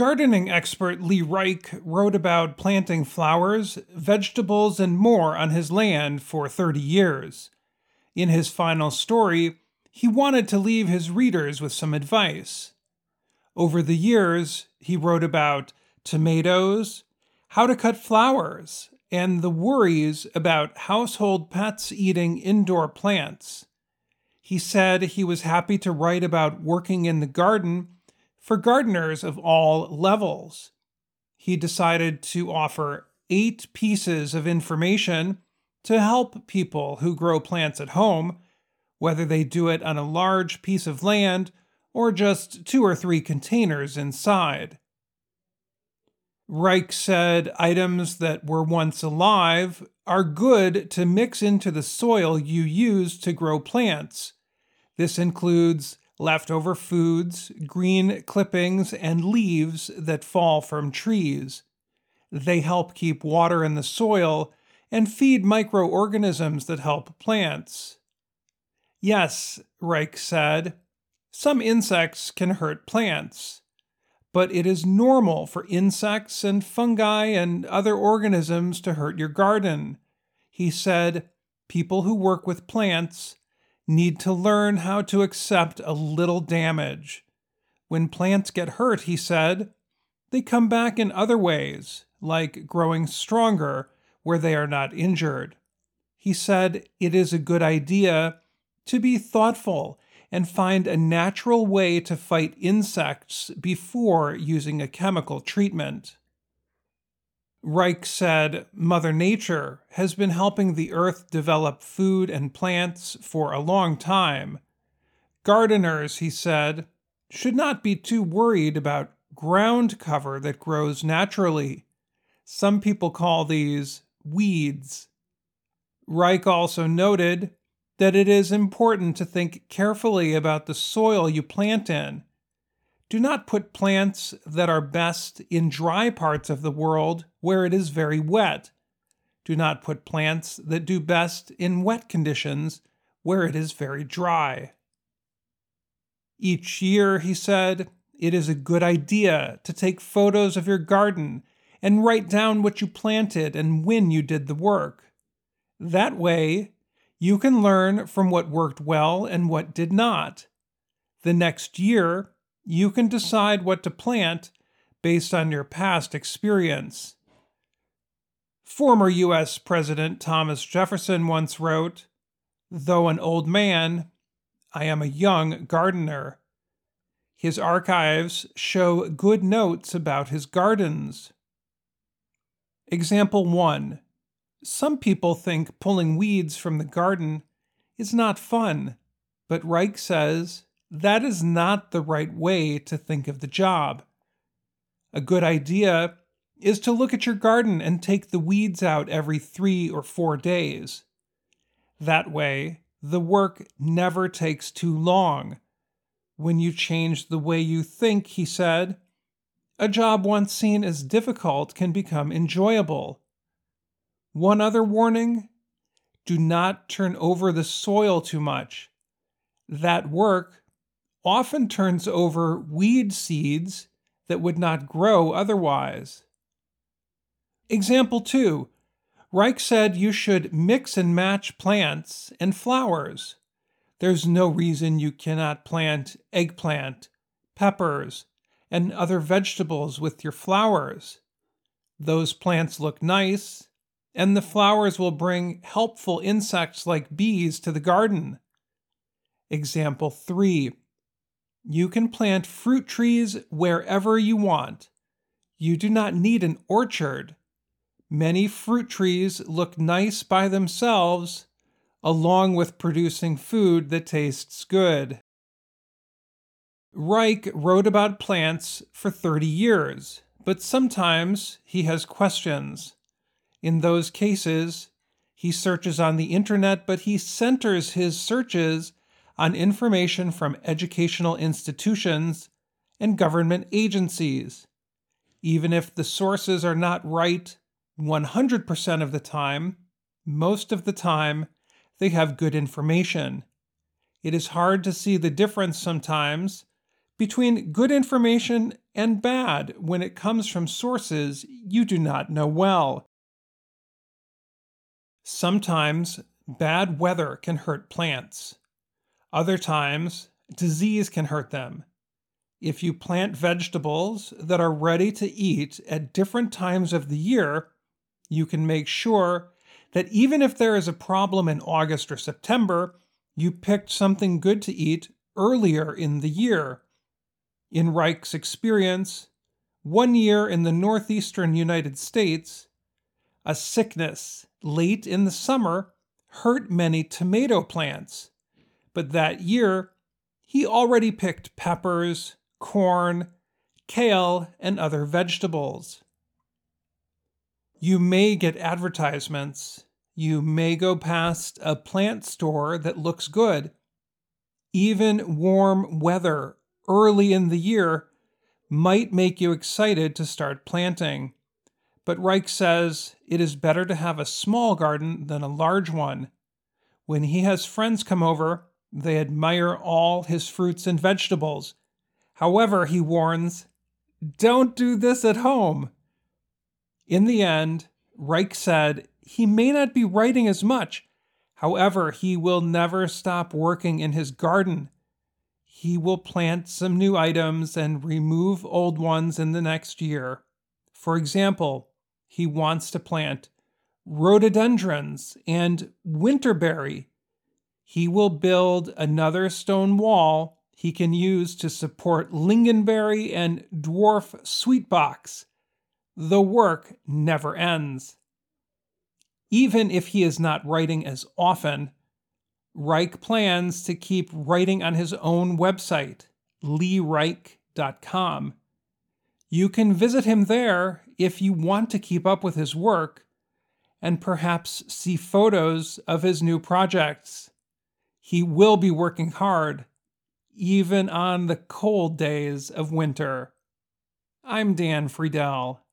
Gardening expert Lee Reich wrote about planting flowers, vegetables, and more on his land for 30 years. In his final story, he wanted to leave his readers with some advice. Over the years, he wrote about tomatoes, how to cut flowers, and the worries about household pets eating indoor plants. He said he was happy to write about working in the garden for gardeners of all levels. He decided to offer eight pieces of information to help people who grow plants at home, whether they do it on a large piece of land or just two or three containers inside. Reich said items that were once alive are good to mix into the soil you use to grow plants. This includes leftover foods, green clippings, and leaves that fall from trees. They help keep water in the soil and feed microorganisms that help plants. Yes, Reich said, some insects can hurt plants, but it is normal for insects and fungi and other organisms to hurt your garden. He said, people who work with plants need to learn how to accept a little damage. When plants get hurt, he said, they come back in other ways, like growing stronger where they are not injured. He said it is a good idea to be thoughtful and find a natural way to fight insects before using a chemical treatment. Reich said Mother Nature has been helping the earth develop food and plants for a long time. Gardeners, he said, should not be too worried about ground cover that grows naturally. Some people call these weeds. Reich also noted that it is important to think carefully about the soil you plant in do not put plants that are best in dry parts of the world where it is very wet. Do not put plants that do best in wet conditions where it is very dry. Each year, he said, it is a good idea to take photos of your garden and write down what you planted and when you did the work. That way, you can learn from what worked well and what did not. The next year, you can decide what to plant based on your past experience. Former U.S. President Thomas Jefferson once wrote, Though an old man, I am a young gardener. His archives show good notes about his gardens. Example 1 Some people think pulling weeds from the garden is not fun, but Reich says that is not the right way to think of the job. A good idea is to look at your garden and take the weeds out every three or four days. That way, the work never takes too long. When you change the way you think, he said, a job once seen as difficult can become enjoyable. One other warning do not turn over the soil too much. That work often turns over weed seeds that would not grow otherwise. Example 2 Reich said you should mix and match plants and flowers. There's no reason you cannot plant eggplant, peppers, and other vegetables with your flowers. Those plants look nice, and the flowers will bring helpful insects like bees to the garden. Example 3 you can plant fruit trees wherever you want. You do not need an orchard. Many fruit trees look nice by themselves, along with producing food that tastes good. Reich wrote about plants for 30 years, but sometimes he has questions. In those cases, he searches on the internet, but he centers his searches on information from educational institutions and government agencies. Even if the sources are not right 100% of the time, most of the time, they have good information. It is hard to see the difference sometimes between good information and bad when it comes from sources you do not know well. Sometimes bad weather can hurt plants. Other times, disease can hurt them. If you plant vegetables that are ready to eat at different times of the year, you can make sure that even if there is a problem in August or September, you picked something good to eat earlier in the year. In Reich's experience, one year in the northeastern United States, a sickness late in the summer hurt many tomato plants, but that year he already picked peppers, corn, kale, and other vegetables. You may get advertisements. You may go past a plant store that looks good. Even warm weather early in the year might make you excited to start planting. But Reich says it is better to have a small garden than a large one. When he has friends come over, they admire all his fruits and vegetables. However, he warns, don't do this at home. In the end, Reich said he may not be writing as much. However, he will never stop working in his garden. He will plant some new items and remove old ones in the next year. For example, he wants to plant rhododendrons and winterberry. He will build another stone wall he can use to support lingonberry and dwarf sweetbox. The work never ends. Even if he is not writing as often, Reich plans to keep writing on his own website, leereich.com. You can visit him there if you want to keep up with his work and perhaps see photos of his new projects. He will be working hard, even on the cold days of winter. I'm Dan Friedell.